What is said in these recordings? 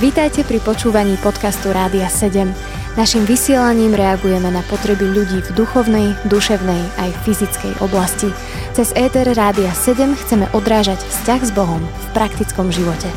Vítajte pri počúvaní podcastu Rádia 7. Naším vysielaním reagujeme na potreby ľudí v duchovnej, duševnej aj fyzickej oblasti. Cez ETR Rádia 7 chceme odrážať vzťah s Bohom v praktickom živote.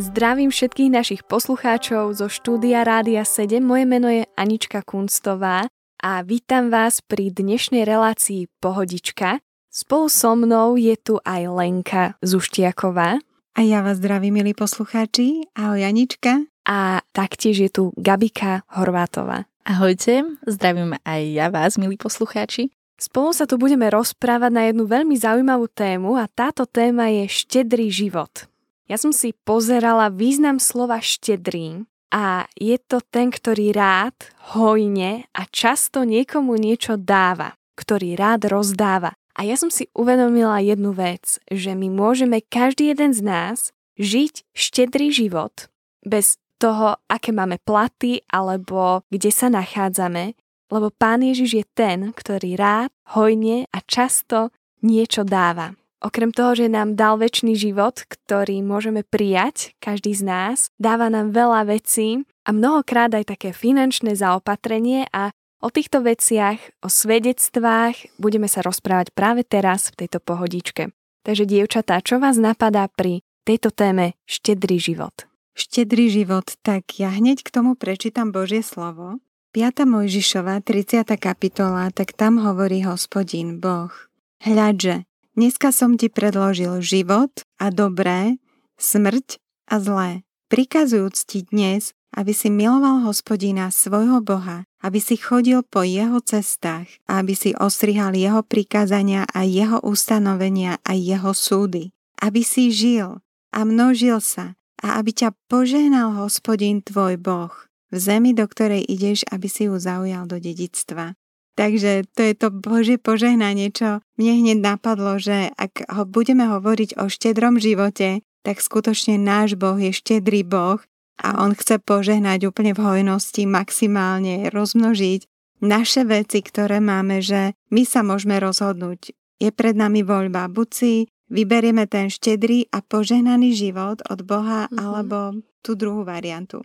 Zdravím všetkých našich poslucháčov zo štúdia Rádia 7. Moje meno je Anička Kunstová a vítam vás pri dnešnej relácii Pohodička. Spolu so mnou je tu aj Lenka Zuštiaková. A ja vás zdravím, milí poslucháči. Ahoj, Janička. A taktiež je tu Gabika Horvátová. Ahojte, zdravím aj ja vás, milí poslucháči. Spolu sa tu budeme rozprávať na jednu veľmi zaujímavú tému a táto téma je štedrý život. Ja som si pozerala význam slova štedrý a je to ten, ktorý rád, hojne a často niekomu niečo dáva, ktorý rád rozdáva. A ja som si uvedomila jednu vec, že my môžeme každý jeden z nás žiť štedrý život bez toho, aké máme platy alebo kde sa nachádzame, lebo Pán Ježiš je ten, ktorý rád, hojne a často niečo dáva. Okrem toho, že nám dal väčší život, ktorý môžeme prijať, každý z nás, dáva nám veľa vecí a mnohokrát aj také finančné zaopatrenie a O týchto veciach, o svedectvách budeme sa rozprávať práve teraz v tejto pohodičke. Takže dievčatá, čo vás napadá pri tejto téme štedrý život? Štedrý život, tak ja hneď k tomu prečítam Božie slovo. 5. Mojžišova, 30. kapitola, tak tam hovorí hospodín, Boh. Hľadže, dneska som ti predložil život a dobré, smrť a zlé. Prikazujúc ti dnes, aby si miloval hospodina svojho Boha, aby si chodil po jeho cestách aby si ostrihal jeho prikázania a jeho ustanovenia a jeho súdy. Aby si žil a množil sa a aby ťa požehnal hospodin tvoj Boh v zemi, do ktorej ideš, aby si ju zaujal do dedictva. Takže to je to Božie požehnanie, čo mne hneď napadlo, že ak ho budeme hovoriť o štedrom živote, tak skutočne náš Boh je štedrý Boh a on chce požehnať úplne v hojnosti, maximálne rozmnožiť naše veci, ktoré máme, že my sa môžeme rozhodnúť. Je pred nami voľba. Buď si vyberieme ten štedrý a požehnaný život od Boha, mm-hmm. alebo tú druhú variantu.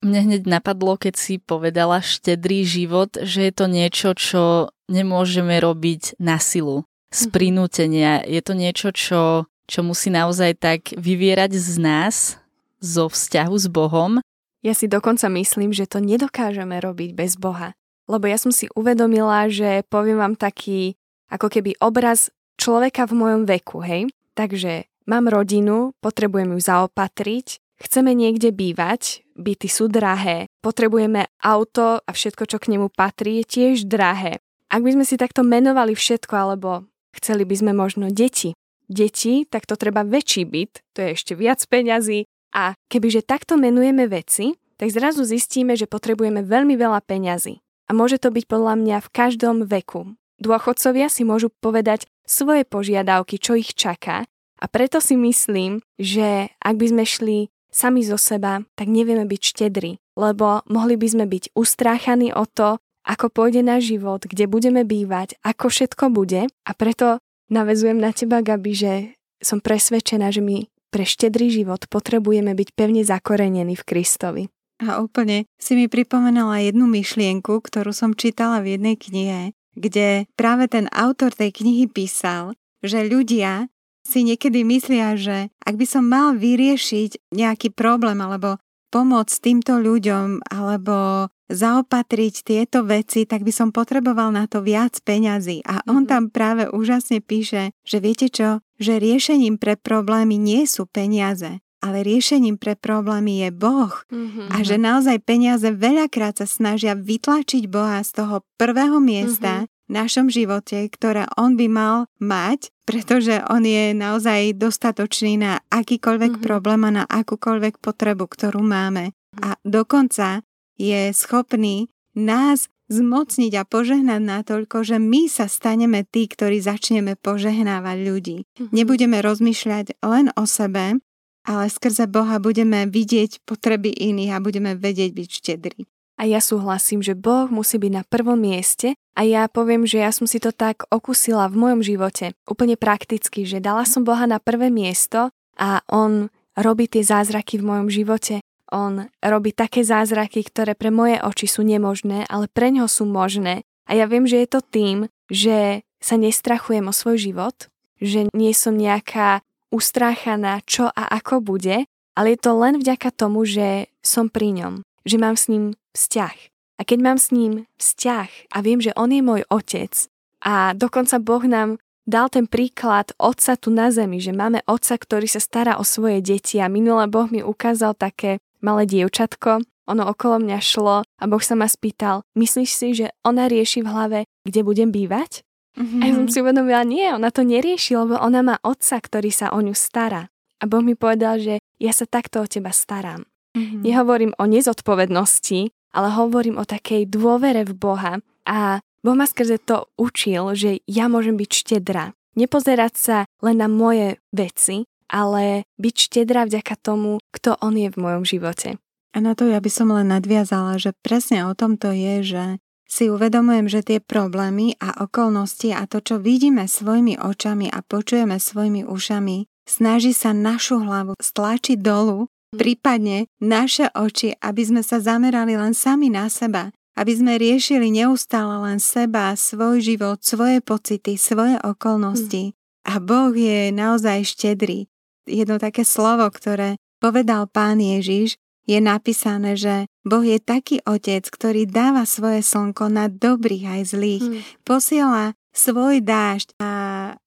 Mne hneď napadlo, keď si povedala štedrý život, že je to niečo, čo nemôžeme robiť na silu, z mhm. prinútenia. Je to niečo, čo, čo musí naozaj tak vyvierať z nás, zo vzťahu s Bohom. Ja si dokonca myslím, že to nedokážeme robiť bez Boha. Lebo ja som si uvedomila, že poviem vám taký ako keby obraz človeka v mojom veku, hej? Takže mám rodinu, potrebujem ju zaopatriť, chceme niekde bývať, byty sú drahé, potrebujeme auto a všetko, čo k nemu patrí, je tiež drahé. Ak by sme si takto menovali všetko, alebo chceli by sme možno deti, deti, tak to treba väčší byt, to je ešte viac peňazí, a kebyže takto menujeme veci, tak zrazu zistíme, že potrebujeme veľmi veľa peňazí. A môže to byť podľa mňa v každom veku. Dôchodcovia si môžu povedať svoje požiadavky, čo ich čaká a preto si myslím, že ak by sme šli sami zo seba, tak nevieme byť štedri, lebo mohli by sme byť ustráchaní o to, ako pôjde náš život, kde budeme bývať, ako všetko bude a preto navezujem na teba, Gabi, že som presvedčená, že my pre štedrý život potrebujeme byť pevne zakorenení v Kristovi. A úplne si mi pripomenala jednu myšlienku, ktorú som čítala v jednej knihe, kde práve ten autor tej knihy písal, že ľudia si niekedy myslia, že ak by som mal vyriešiť nejaký problém alebo pomôcť týmto ľuďom alebo zaopatriť tieto veci, tak by som potreboval na to viac peňazí. A on mm-hmm. tam práve úžasne píše, že viete čo, že riešením pre problémy nie sú peniaze, ale riešením pre problémy je Boh. Mm-hmm. A že naozaj peniaze veľakrát sa snažia vytlačiť Boha z toho prvého miesta mm-hmm. Našom živote, ktoré on by mal mať, pretože on je naozaj dostatočný na akýkoľvek mm-hmm. problém a na akúkoľvek potrebu, ktorú máme. A dokonca je schopný nás zmocniť a požehnať natoľko, že my sa staneme tí, ktorí začneme požehnávať ľudí. Mm-hmm. Nebudeme rozmýšľať len o sebe, ale skrze Boha budeme vidieť potreby iných a budeme vedieť byť štedrí. A ja súhlasím, že Boh musí byť na prvom mieste a ja poviem, že ja som si to tak okusila v mojom živote, úplne prakticky, že dala som Boha na prvé miesto a On robí tie zázraky v mojom živote. On robí také zázraky, ktoré pre moje oči sú nemožné, ale pre ňo sú možné. A ja viem, že je to tým, že sa nestrachujem o svoj život, že nie som nejaká ustráchaná, čo a ako bude, ale je to len vďaka tomu, že som pri ňom, že mám s ním vzťah. A keď mám s ním vzťah a viem, že on je môj otec a dokonca Boh nám dal ten príklad otca tu na zemi, že máme otca, ktorý sa stará o svoje deti a minule Boh mi ukázal také malé dievčatko, ono okolo mňa šlo a Boh sa ma spýtal, myslíš si, že ona rieši v hlave, kde budem bývať? Mm-hmm. A ja som si uvedomila, nie, ona to nerieši, lebo ona má otca, ktorý sa o ňu stará. A Boh mi povedal, že ja sa takto o teba starám. Mm-hmm. Nehovorím o nezodpovednosti, ale hovorím o takej dôvere v Boha a Boh ma skrze to učil, že ja môžem byť štedrá. Nepozerať sa len na moje veci, ale byť štedrá vďaka tomu, kto on je v mojom živote. A na to ja by som len nadviazala, že presne o tom to je, že si uvedomujem, že tie problémy a okolnosti a to, čo vidíme svojimi očami a počujeme svojimi ušami, snaží sa našu hlavu stlačiť dolu. Prípadne naše oči, aby sme sa zamerali len sami na seba, aby sme riešili neustále len seba, svoj život, svoje pocity, svoje okolnosti. A Boh je naozaj štedrý jedno také slovo, ktoré povedal pán Ježiš, je napísané, že Boh je taký otec, ktorý dáva svoje slnko na dobrých aj zlých. Hmm. Posiela svoj dážď a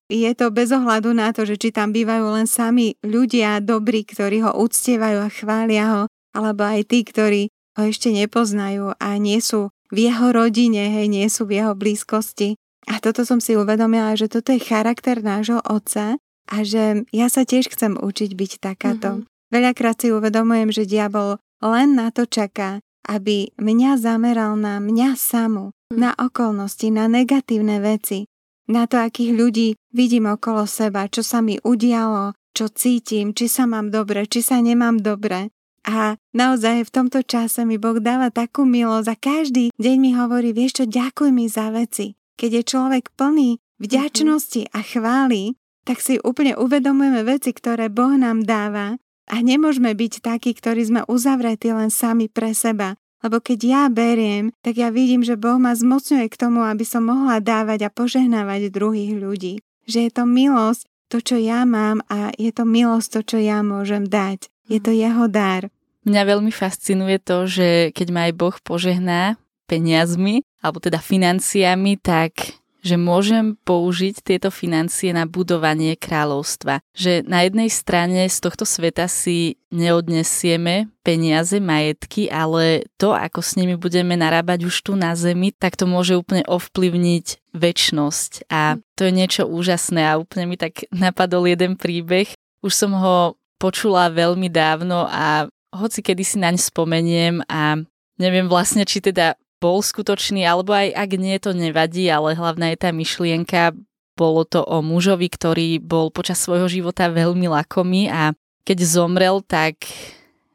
je to bez ohľadu na to, že či tam bývajú len sami ľudia dobrí, ktorí ho uctievajú a chvália ho, alebo aj tí, ktorí ho ešte nepoznajú a nie sú v jeho rodine, hej, nie sú v jeho blízkosti. A toto som si uvedomila, že toto je charakter nášho otca a že ja sa tiež chcem učiť byť takáto. Mm-hmm. Veľakrát si uvedomujem, že diabol len na to čaká, aby mňa zameral na mňa samú, mm. Na okolnosti, na negatívne veci, na to, akých ľudí vidím okolo seba, čo sa mi udialo, čo cítim, či sa mám dobre, či sa nemám dobre. A naozaj v tomto čase mi Boh dáva takú milosť a každý deň mi hovorí, vieš čo, ďakuj mi za veci. Keď je človek plný vďačnosti a chváli, tak si úplne uvedomujeme veci, ktoré Boh nám dáva a nemôžeme byť takí, ktorí sme uzavretí len sami pre seba. Lebo keď ja beriem, tak ja vidím, že Boh ma zmocňuje k tomu, aby som mohla dávať a požehnávať druhých ľudí. Že je to milosť, to, čo ja mám a je to milosť, to, čo ja môžem dať. Je to jeho dar. Mňa veľmi fascinuje to, že keď ma aj Boh požehná peniazmi, alebo teda financiami, tak že môžem použiť tieto financie na budovanie kráľovstva. Že na jednej strane z tohto sveta si neodnesieme peniaze, majetky, ale to, ako s nimi budeme narábať už tu na zemi, tak to môže úplne ovplyvniť väčnosť. A to je niečo úžasné a úplne mi tak napadol jeden príbeh. Už som ho počula veľmi dávno a hoci kedy si naň spomeniem a neviem vlastne, či teda bol skutočný, alebo aj ak nie, to nevadí, ale hlavná je tá myšlienka, bolo to o mužovi, ktorý bol počas svojho života veľmi lakomý a keď zomrel, tak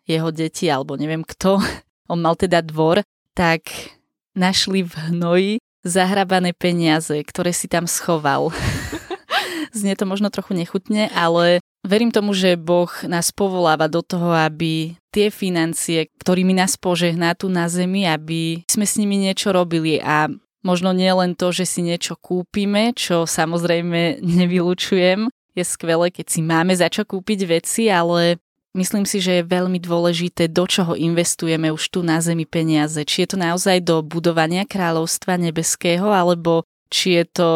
jeho deti, alebo neviem kto, on mal teda dvor, tak našli v hnoji zahrabané peniaze, ktoré si tam schoval. Znie to možno trochu nechutne, ale verím tomu, že Boh nás povoláva do toho, aby tie financie, ktorými nás požehná tu na zemi, aby sme s nimi niečo robili a možno nie len to, že si niečo kúpime, čo samozrejme nevylučujem, je skvelé, keď si máme za čo kúpiť veci, ale myslím si, že je veľmi dôležité, do čoho investujeme už tu na zemi peniaze. Či je to naozaj do budovania kráľovstva nebeského, alebo či je to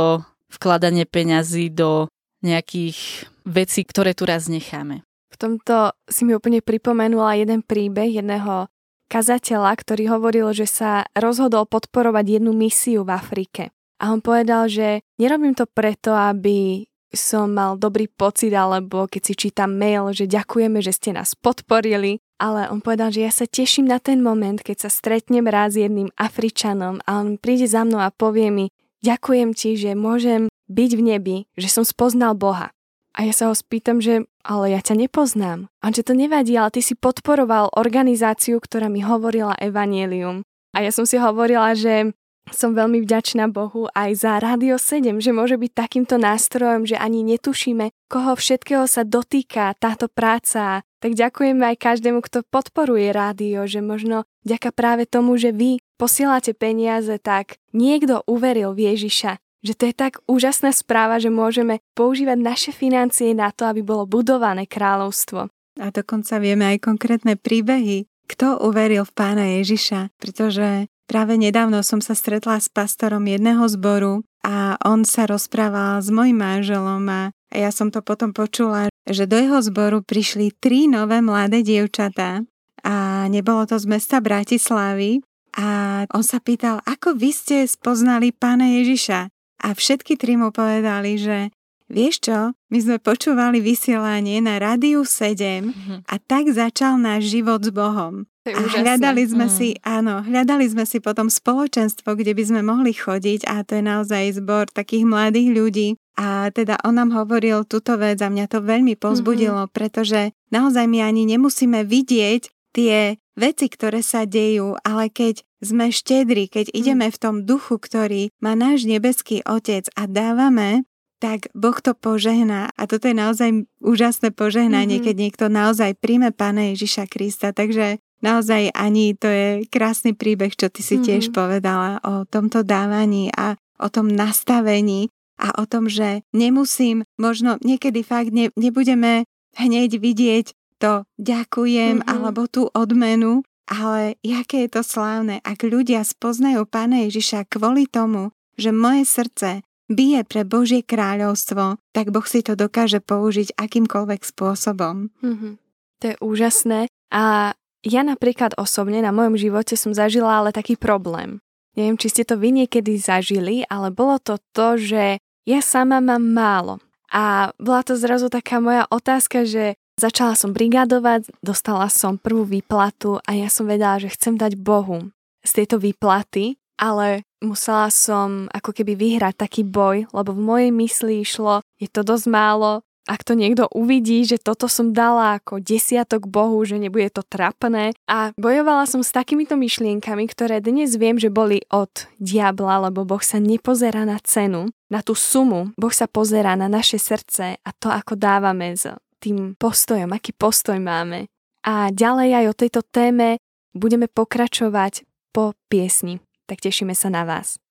vkladanie peňazí do nejakých vecí, ktoré tu raz necháme. V tomto si mi úplne pripomenula jeden príbeh jedného kazateľa, ktorý hovoril, že sa rozhodol podporovať jednu misiu v Afrike. A on povedal, že nerobím to preto, aby som mal dobrý pocit, alebo keď si čítam mail, že ďakujeme, že ste nás podporili, ale on povedal, že ja sa teším na ten moment, keď sa stretnem raz s jedným Afričanom a on príde za mnou a povie mi, ďakujem ti, že môžem byť v nebi, že som spoznal Boha. A ja sa ho spýtam, že ale ja ťa nepoznám. A že to nevadí, ale ty si podporoval organizáciu, ktorá mi hovorila evanielium. A ja som si hovorila, že som veľmi vďačná Bohu aj za Radio 7, že môže byť takýmto nástrojom, že ani netušíme, koho všetkého sa dotýka táto práca, tak ďakujeme aj každému, kto podporuje rádio, že možno ďaká práve tomu, že vy posielate peniaze, tak niekto uveril v Ježiša. Že to je tak úžasná správa, že môžeme používať naše financie na to, aby bolo budované kráľovstvo. A dokonca vieme aj konkrétne príbehy, kto uveril v pána Ježiša, pretože práve nedávno som sa stretla s pastorom jedného zboru a on sa rozprával s mojim manželom a ja som to potom počula, že do jeho zboru prišli tri nové mladé dievčatá a nebolo to z mesta Bratislavy a on sa pýtal, ako vy ste spoznali pána Ježiša a všetky tri mu povedali, že vieš čo, my sme počúvali vysielanie na Rádiu 7 mm-hmm. a tak začal náš život s Bohom. a hľadali sme mm. si, áno, hľadali sme si potom spoločenstvo, kde by sme mohli chodiť a to je naozaj zbor takých mladých ľudí. A teda on nám hovoril túto vec a mňa to veľmi pozbudilo, mm-hmm. pretože naozaj my ani nemusíme vidieť tie veci, ktoré sa dejú, ale keď sme štedri, keď mm. ideme v tom duchu, ktorý má náš nebeský Otec a dávame, tak Boh to požehná. A toto je naozaj úžasné požehnanie, mm-hmm. keď niekto naozaj príjme Pána Ježiša Krista. Takže naozaj ani to je krásny príbeh, čo ty si mm-hmm. tiež povedala o tomto dávaní a o tom nastavení a o tom, že nemusím, možno niekedy fakt ne, nebudeme hneď vidieť to ďakujem mm-hmm. alebo tú odmenu, ale aké je to slávne, ak ľudia spoznajú Pána Ježiša kvôli tomu, že moje srdce bije pre Božie kráľovstvo, tak Boh si to dokáže použiť akýmkoľvek spôsobom. Mm-hmm. To je úžasné a ja napríklad osobne na mojom živote som zažila ale taký problém. Neviem, či ste to vy niekedy zažili, ale bolo to to, že ja sama mám málo. A bola to zrazu taká moja otázka, že začala som brigádovať, dostala som prvú výplatu a ja som vedela, že chcem dať Bohu z tejto výplaty, ale musela som ako keby vyhrať taký boj, lebo v mojej mysli išlo, je to dosť málo, ak to niekto uvidí, že toto som dala ako desiatok Bohu, že nebude to trapné. A bojovala som s takýmito myšlienkami, ktoré dnes viem, že boli od diabla, lebo Boh sa nepozerá na cenu, na tú sumu. Boh sa pozerá na naše srdce a to, ako dávame s tým postojom, aký postoj máme. A ďalej aj o tejto téme budeme pokračovať po piesni. Tak tešíme sa na vás.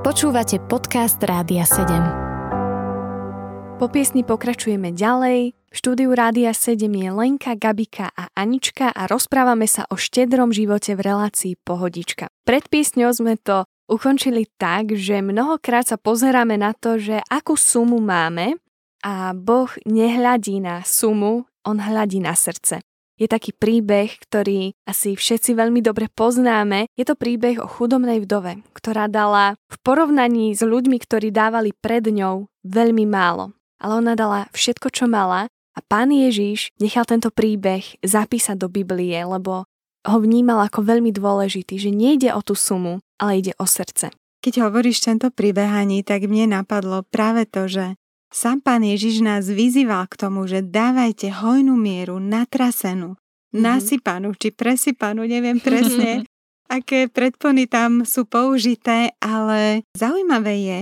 Počúvate podcast Rádia 7. Po piesni pokračujeme ďalej. V štúdiu Rádia 7 je Lenka, Gabika a Anička a rozprávame sa o štedrom živote v relácii Pohodička. Pred piesňou sme to ukončili tak, že mnohokrát sa pozeráme na to, že akú sumu máme a Boh nehľadí na sumu, on hľadí na srdce. Je taký príbeh, ktorý asi všetci veľmi dobre poznáme. Je to príbeh o chudobnej vdove, ktorá dala v porovnaní s ľuďmi, ktorí dávali pred ňou veľmi málo ale ona dala všetko, čo mala a pán Ježiš nechal tento príbeh zapísať do Biblie, lebo ho vnímal ako veľmi dôležitý, že nejde o tú sumu, ale ide o srdce. Keď hovoríš tento príbeh, tak mne napadlo práve to, že sám pán Ježiš nás vyzýval k tomu, že dávajte hojnú mieru natrasenú, mm-hmm. nasypanú či presypanú, neviem presne, aké predpony tam sú použité, ale zaujímavé je,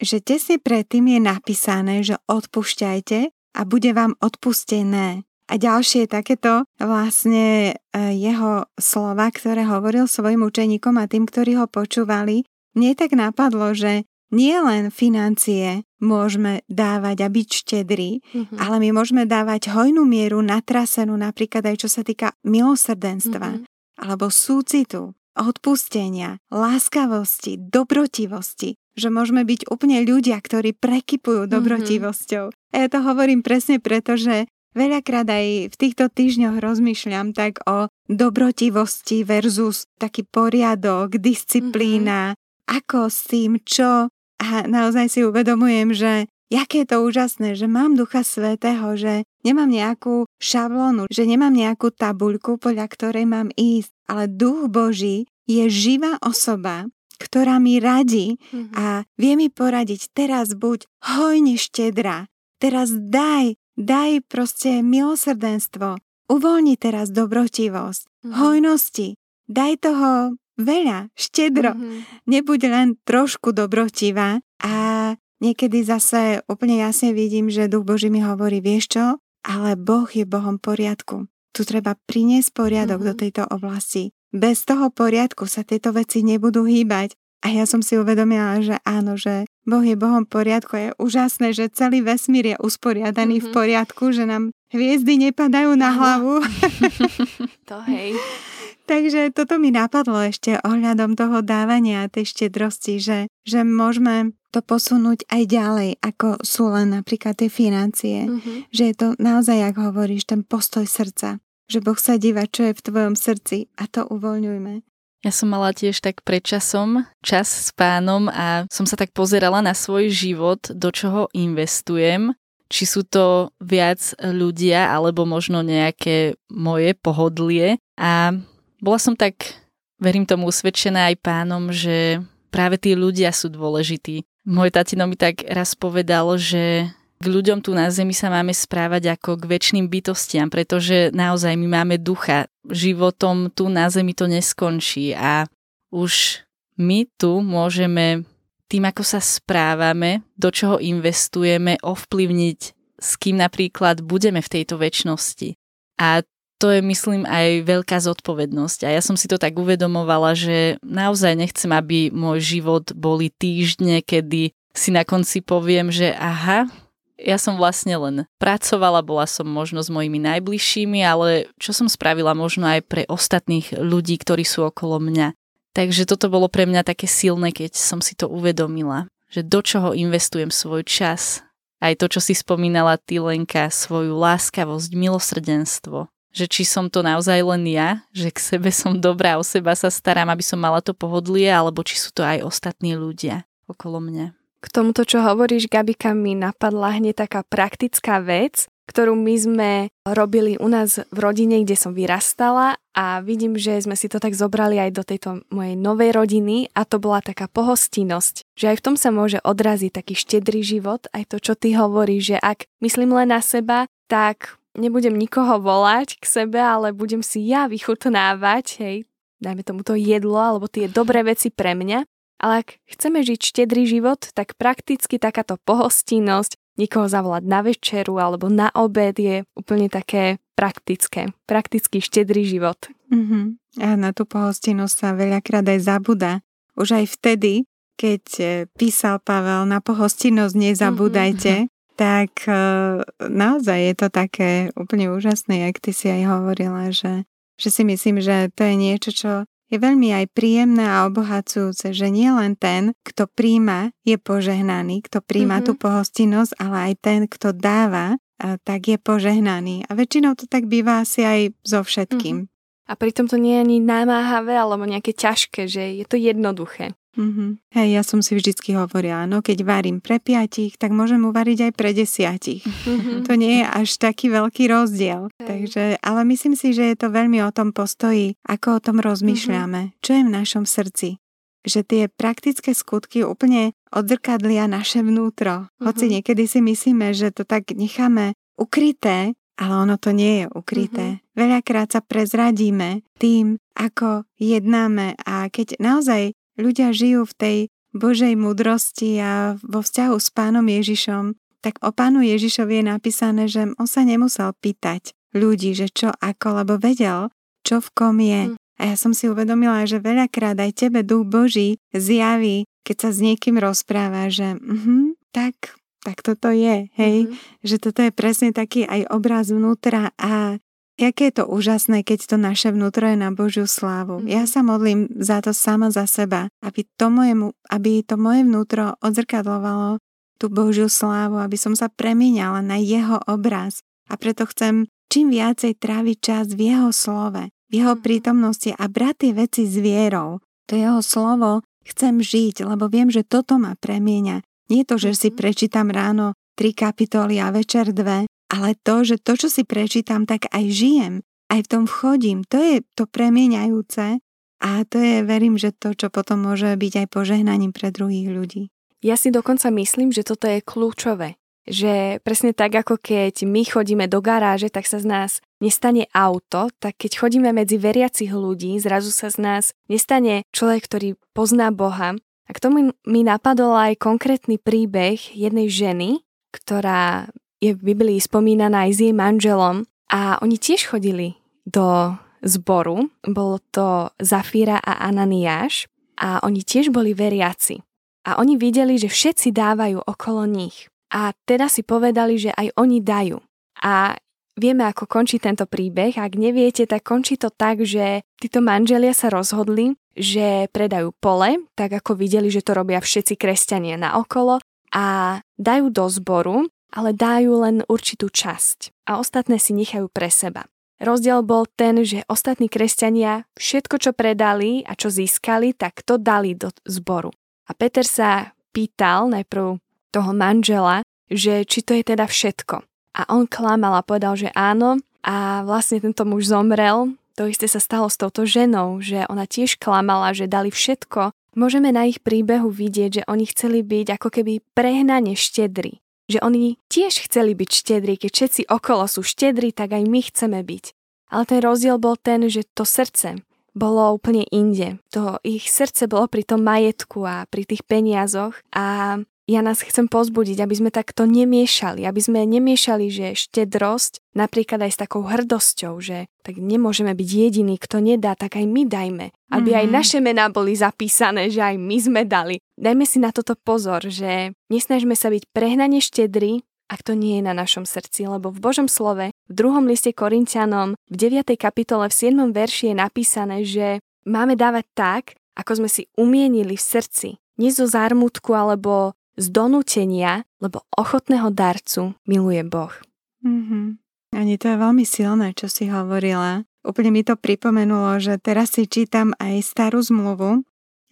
že tesne predtým je napísané, že odpúšťajte a bude vám odpustené. A ďalšie takéto vlastne e, jeho slova, ktoré hovoril svojim učeníkom a tým, ktorí ho počúvali, mne tak napadlo, že nie len financie môžeme dávať a byť štedrí, mm-hmm. ale my môžeme dávať hojnú mieru natrasenú, napríklad aj čo sa týka milosrdenstva, mm-hmm. alebo súcitu, odpustenia, láskavosti, dobrotivosti, že môžeme byť úplne ľudia, ktorí prekypujú mhm. dobrotivosťou. Mm-hmm. A ja to hovorím presne preto, že veľakrát aj v týchto týždňoch rozmýšľam tak o dobrotivosti versus taký poriadok, disciplína, mm-hmm. ako s tým, čo. A naozaj si uvedomujem, že Jaké je to úžasné, že mám Ducha Svetého, že nemám nejakú šablónu, že nemám nejakú tabuľku, podľa ktorej mám ísť, ale Duch Boží je živá osoba, ktorá mi radí mm-hmm. a vie mi poradiť, teraz buď hojne štedrá, teraz daj, daj proste milosrdenstvo, uvoľni teraz dobrotivosť, mm-hmm. hojnosti, daj toho veľa, štedro, mm-hmm. nebuď len trošku dobrotivá a niekedy zase úplne jasne vidím, že Duch Boží mi hovorí, vieš čo, ale Boh je Bohom poriadku. Tu treba priniesť poriadok mm-hmm. do tejto oblasti. Bez toho poriadku sa tieto veci nebudú hýbať. A ja som si uvedomila, že áno, že Boh je Bohom poriadku. Je úžasné, že celý vesmír je usporiadaný mm-hmm. v poriadku, že nám hviezdy nepadajú na hlavu. to hej. Takže toto mi napadlo ešte ohľadom toho dávania tej štedrosti, že, že môžeme to posunúť aj ďalej, ako sú len napríklad tie financie. Mm-hmm. Že je to naozaj, ako hovoríš, ten postoj srdca. Že Boh sa díva, čo je v tvojom srdci a to uvoľňujme. Ja som mala tiež tak predčasom čas s pánom a som sa tak pozerala na svoj život, do čoho investujem, či sú to viac ľudia alebo možno nejaké moje pohodlie. A bola som tak, verím tomu, usvedčená aj pánom, že práve tí ľudia sú dôležití. Môj tatino mi tak raz povedal, že k ľuďom tu na Zemi sa máme správať ako k väčšným bytostiam, pretože naozaj my máme ducha. Životom tu na Zemi to neskončí a už my tu môžeme tým, ako sa správame, do čoho investujeme, ovplyvniť, s kým napríklad budeme v tejto väčšnosti. A to je, myslím, aj veľká zodpovednosť. A ja som si to tak uvedomovala, že naozaj nechcem, aby môj život boli týždne, kedy si na konci poviem, že aha, ja som vlastne len pracovala, bola som možno s mojimi najbližšími, ale čo som spravila možno aj pre ostatných ľudí, ktorí sú okolo mňa. Takže toto bolo pre mňa také silné, keď som si to uvedomila, že do čoho investujem svoj čas. Aj to, čo si spomínala ty, Lenka, svoju láskavosť, milosrdenstvo, že či som to naozaj len ja, že k sebe som dobrá, o seba sa starám, aby som mala to pohodlie, alebo či sú to aj ostatní ľudia okolo mňa. K tomuto, čo hovoríš, Gabika, mi napadla hneď taká praktická vec, ktorú my sme robili u nás v rodine, kde som vyrastala a vidím, že sme si to tak zobrali aj do tejto mojej novej rodiny a to bola taká pohostinnosť, že aj v tom sa môže odraziť taký štedrý život, aj to, čo ty hovoríš, že ak myslím len na seba, tak nebudem nikoho volať k sebe, ale budem si ja vychutnávať, hej, dajme tomu to jedlo alebo tie dobré veci pre mňa. Ale ak chceme žiť štedrý život, tak prakticky takáto pohostinnosť, nikoho zavolať na večeru alebo na obed je úplne také praktické. Prakticky štedrý život. Mm-hmm. A na tú pohostinnosť sa veľakrát aj zabúda. Už aj vtedy, keď eh, písal Pavel, na pohostinnosť nezabúdajte, mm-hmm tak e, naozaj je to také úplne úžasné, jak ty si aj hovorila, že, že si myslím, že to je niečo, čo je veľmi aj príjemné a obohacujúce, že nie len ten, kto príjma, je požehnaný, kto príjma mm-hmm. tú pohostinnosť, ale aj ten, kto dáva, tak je požehnaný. A väčšinou to tak býva asi aj so všetkým. Mm-hmm. A pritom to nie je ani námáhavé alebo nejaké ťažké, že je to jednoduché. Mm-hmm. Hej, ja som si vždycky hovorila, no keď varím pre piatich, tak môžem uvariť aj pre desiatich. Mm-hmm. To nie je až taký veľký rozdiel. Hej. Takže, ale myslím si, že je to veľmi o tom postoji, ako o tom rozmýšľame, mm-hmm. čo je v našom srdci. Že tie praktické skutky úplne odzrkadlia naše vnútro. Mm-hmm. Hoci niekedy si myslíme, že to tak necháme ukryté, ale ono to nie je ukryté. Mm-hmm. Veľakrát sa prezradíme tým, ako jednáme a keď naozaj ľudia žijú v tej Božej múdrosti a vo vzťahu s pánom Ježišom, tak o pánu Ježišovi je napísané, že on sa nemusel pýtať ľudí, že čo ako, lebo vedel, čo v kom je. Mm. A ja som si uvedomila, že veľakrát aj tebe duch Boží zjaví, keď sa s niekým rozpráva, že uh-huh, tak, tak toto je, hej, mm-hmm. že toto je presne taký aj obraz vnútra a Jaké je to úžasné, keď to naše vnútro je na Božiu slávu. Mm. Ja sa modlím za to sama za seba, aby to moje, aby to moje vnútro odzrkadlovalo tú Božiu slávu, aby som sa premieniala na jeho obraz. A preto chcem čím viacej tráviť čas v jeho slove, v jeho mm. prítomnosti a brať tie veci s vierou. To jeho slovo chcem žiť, lebo viem, že toto ma premieňa. Nie to, že si mm-hmm. prečítam ráno tri kapitoly a večer dve, ale to, že to, čo si prečítam, tak aj žijem, aj v tom vchodím, to je to premieňajúce a to je, verím, že to, čo potom môže byť aj požehnaním pre druhých ľudí. Ja si dokonca myslím, že toto je kľúčové. Že presne tak, ako keď my chodíme do garáže, tak sa z nás nestane auto, tak keď chodíme medzi veriacich ľudí, zrazu sa z nás nestane človek, ktorý pozná Boha. A k tomu mi napadol aj konkrétny príbeh jednej ženy, ktorá je v Biblii spomínaná aj s jej manželom a oni tiež chodili do zboru. Bolo to Zafíra a Ananiáš a oni tiež boli veriaci. A oni videli, že všetci dávajú okolo nich. A teda si povedali, že aj oni dajú. A vieme, ako končí tento príbeh. Ak neviete, tak končí to tak, že títo manželia sa rozhodli, že predajú pole, tak ako videli, že to robia všetci kresťania na okolo a dajú do zboru, ale dajú len určitú časť a ostatné si nechajú pre seba. Rozdiel bol ten, že ostatní kresťania všetko, čo predali a čo získali, tak to dali do zboru. A Peter sa pýtal najprv toho manžela, že či to je teda všetko. A on klamal a povedal, že áno. A vlastne tento muž zomrel. To isté sa stalo s touto ženou, že ona tiež klamala, že dali všetko. Môžeme na ich príbehu vidieť, že oni chceli byť ako keby prehnane štedri že oni tiež chceli byť štedrí, keď všetci okolo sú štedrí, tak aj my chceme byť. Ale ten rozdiel bol ten, že to srdce bolo úplne inde. To ich srdce bolo pri tom majetku a pri tých peniazoch a ja nás chcem pozbudiť, aby sme takto nemiešali, aby sme nemiešali, že štedrosť napríklad aj s takou hrdosťou, že tak nemôžeme byť jediní, kto nedá, tak aj my dajme. Aby mm-hmm. aj mhm. naše mená boli zapísané, že aj my sme dali. Dajme si na toto pozor, že nesnažme sa byť prehnane štedri, ak to nie je na našom srdci, lebo v Božom slove, v druhom liste Korintianom, v 9. kapitole, v 7. verši je napísané, že máme dávať tak, ako sme si umienili v srdci. Nie zo zármutku alebo z donútenia, lebo ochotného darcu miluje Boh. Mm-hmm. Ani to je veľmi silné, čo si hovorila. Úplne mi to pripomenulo, že teraz si čítam aj starú zmluvu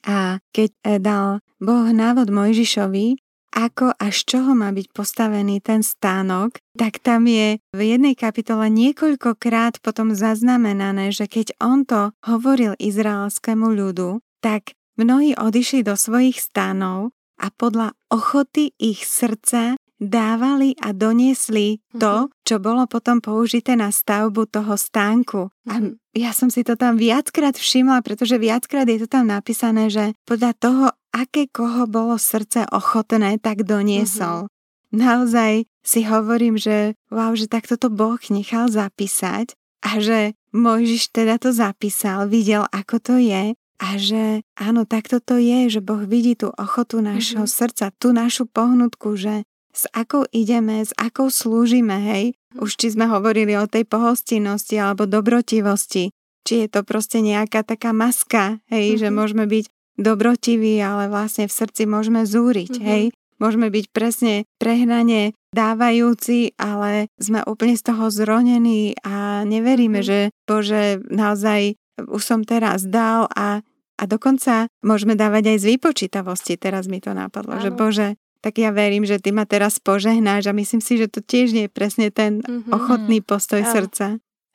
a keď e, dal Boh návod Mojžišovi, ako a z čoho má byť postavený ten stánok, tak tam je v jednej kapitole niekoľkokrát potom zaznamenané, že keď on to hovoril izraelskému ľudu, tak mnohí odišli do svojich stánov a podľa ochoty ich srdca dávali a doniesli to, mhm. čo bolo potom použité na stavbu toho stánku. A mhm. ja som si to tam viackrát všimla, pretože viackrát je to tam napísané, že podľa toho, aké koho bolo srdce ochotné, tak doniesol. Mm-hmm. Naozaj si hovorím, že wow, že takto to Boh nechal zapísať a že Mojžiš teda to zapísal, videl, ako to je a že áno, takto to je, že Boh vidí tú ochotu nášho mm-hmm. srdca, tú našu pohnutku, že s akou ideme, s akou slúžime, hej. Mhm. Už či sme hovorili o tej pohostinnosti alebo dobrotivosti, či je to proste nejaká taká maska, hej, mm-hmm. že mhm. môžeme byť dobrotiví, ale vlastne v srdci môžeme zúriť, mm-hmm. hej. Môžeme byť presne prehnane dávajúci, ale sme úplne z toho zronení a neveríme, mm-hmm. že Bože, naozaj už som teraz dal a, a dokonca môžeme dávať aj z výpočítavosti. Teraz mi to napadlo, Áno. že Bože, tak ja verím, že ty ma teraz požehnáš a myslím si, že to tiež nie je presne ten mm-hmm. ochotný postoj Áno. srdca.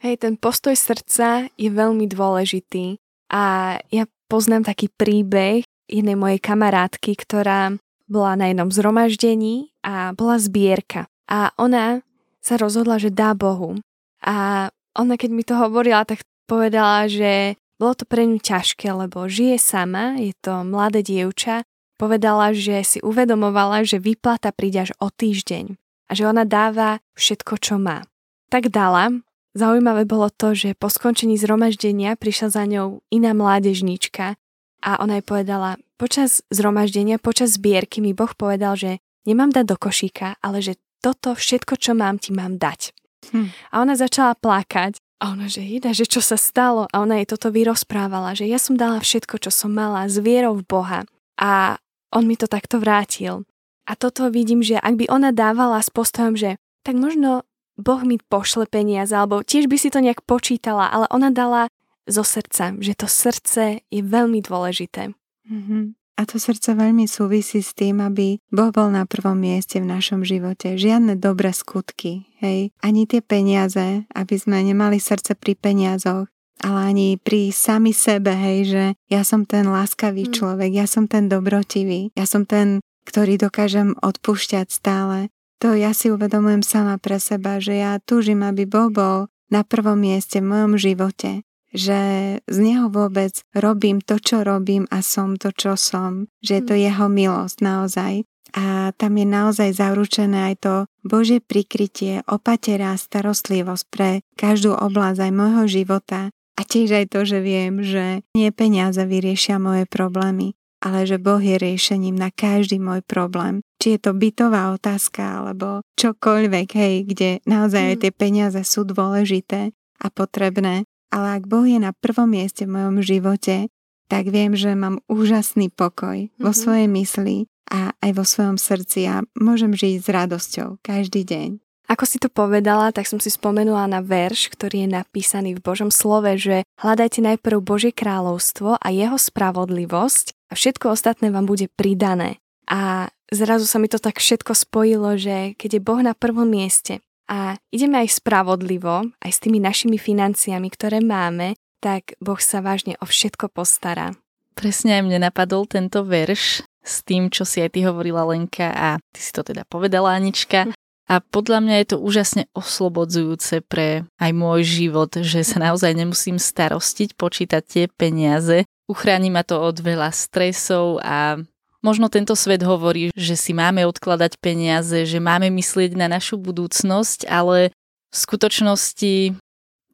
Hej, ten postoj srdca je veľmi dôležitý a ja poznám taký príbeh jednej mojej kamarátky, ktorá bola na jednom zhromaždení a bola zbierka. A ona sa rozhodla, že dá Bohu. A ona, keď mi to hovorila, tak povedala, že bolo to pre ňu ťažké, lebo žije sama, je to mladé dievča. Povedala, že si uvedomovala, že vyplata príde až o týždeň a že ona dáva všetko, čo má. Tak dala. Zaujímavé bolo to, že po skončení zhromaždenia prišla za ňou iná mládežníčka a ona jej povedala, počas zhromaždenia, počas zbierky mi Boh povedal, že nemám dať do košíka, ale že toto všetko, čo mám, ti mám dať. Hm. A ona začala plakať a ona, že Ida, že čo sa stalo? A ona jej toto vyrozprávala, že ja som dala všetko, čo som mala s vierou v Boha. A on mi to takto vrátil. A toto vidím, že ak by ona dávala s postojom, že tak možno Boh mi pošle peniaze, alebo tiež by si to nejak počítala, ale ona dala zo srdca, že to srdce je veľmi dôležité. Mm-hmm. A to srdce veľmi súvisí s tým, aby Boh bol na prvom mieste v našom živote. Žiadne dobré skutky, hej. Ani tie peniaze, aby sme nemali srdce pri peniazoch, ale ani pri sami sebe, hej, že ja som ten láskavý mm. človek, ja som ten dobrotivý, ja som ten, ktorý dokážem odpúšťať stále. To ja si uvedomujem sama pre seba, že ja túžim, aby Boh bol na prvom mieste v mojom živote že z neho vôbec robím to, čo robím a som to, čo som, že je to hm. jeho milosť naozaj. a tam je naozaj zaručené aj to Božie prikrytie, opatera, starostlivosť pre každú oblasť aj môjho života a tiež aj to, že viem, že nie peniaze vyriešia moje problémy, ale že Boh je riešením na každý môj problém. Či je to bytová otázka, alebo čokoľvek, hej, kde naozaj aj mm. tie peniaze sú dôležité a potrebné. Ale ak Boh je na prvom mieste v mojom živote, tak viem, že mám úžasný pokoj mm-hmm. vo svojej mysli a aj vo svojom srdci a môžem žiť s radosťou každý deň. Ako si to povedala, tak som si spomenula na verš, ktorý je napísaný v Božom slove, že hľadajte najprv Božie kráľovstvo a jeho spravodlivosť a všetko ostatné vám bude pridané. A zrazu sa mi to tak všetko spojilo, že keď je Boh na prvom mieste a ideme aj spravodlivo, aj s tými našimi financiami, ktoré máme, tak Boh sa vážne o všetko postará. Presne aj mne napadol tento verš s tým, čo si aj ty hovorila Lenka a ty si to teda povedala Anička. A podľa mňa je to úžasne oslobodzujúce pre aj môj život, že sa naozaj nemusím starostiť, počítať tie peniaze. Uchráni ma to od veľa stresov a možno tento svet hovorí, že si máme odkladať peniaze, že máme myslieť na našu budúcnosť, ale v skutočnosti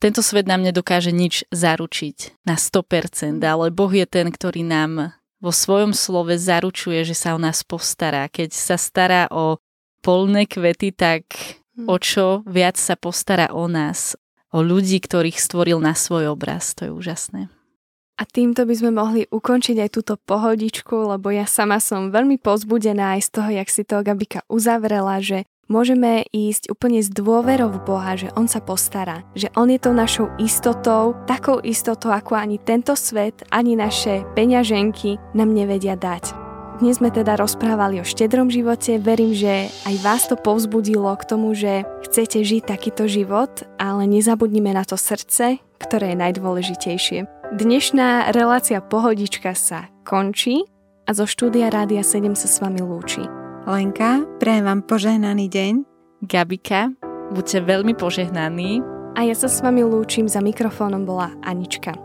tento svet nám nedokáže nič zaručiť na 100%, ale Boh je ten, ktorý nám vo svojom slove zaručuje, že sa o nás postará. Keď sa stará o polné kvety, tak hm. o čo viac sa postará o nás, o ľudí, ktorých stvoril na svoj obraz. To je úžasné. A týmto by sme mohli ukončiť aj túto pohodičku, lebo ja sama som veľmi pozbudená aj z toho, jak si to Gabika uzavrela, že môžeme ísť úplne s dôverou v Boha, že On sa postará, že On je tou našou istotou, takou istotou, ako ani tento svet, ani naše peňaženky nám nevedia dať. Dnes sme teda rozprávali o štedrom živote, verím, že aj vás to povzbudilo k tomu, že chcete žiť takýto život, ale nezabudnime na to srdce, ktoré je najdôležitejšie. Dnešná relácia Pohodička sa končí a zo štúdia Rádia 7 sa s vami lúči. Lenka, prajem vám požehnaný deň. Gabika, buďte veľmi požehnaní. A ja sa s vami lúčim, za mikrofónom bola Anička.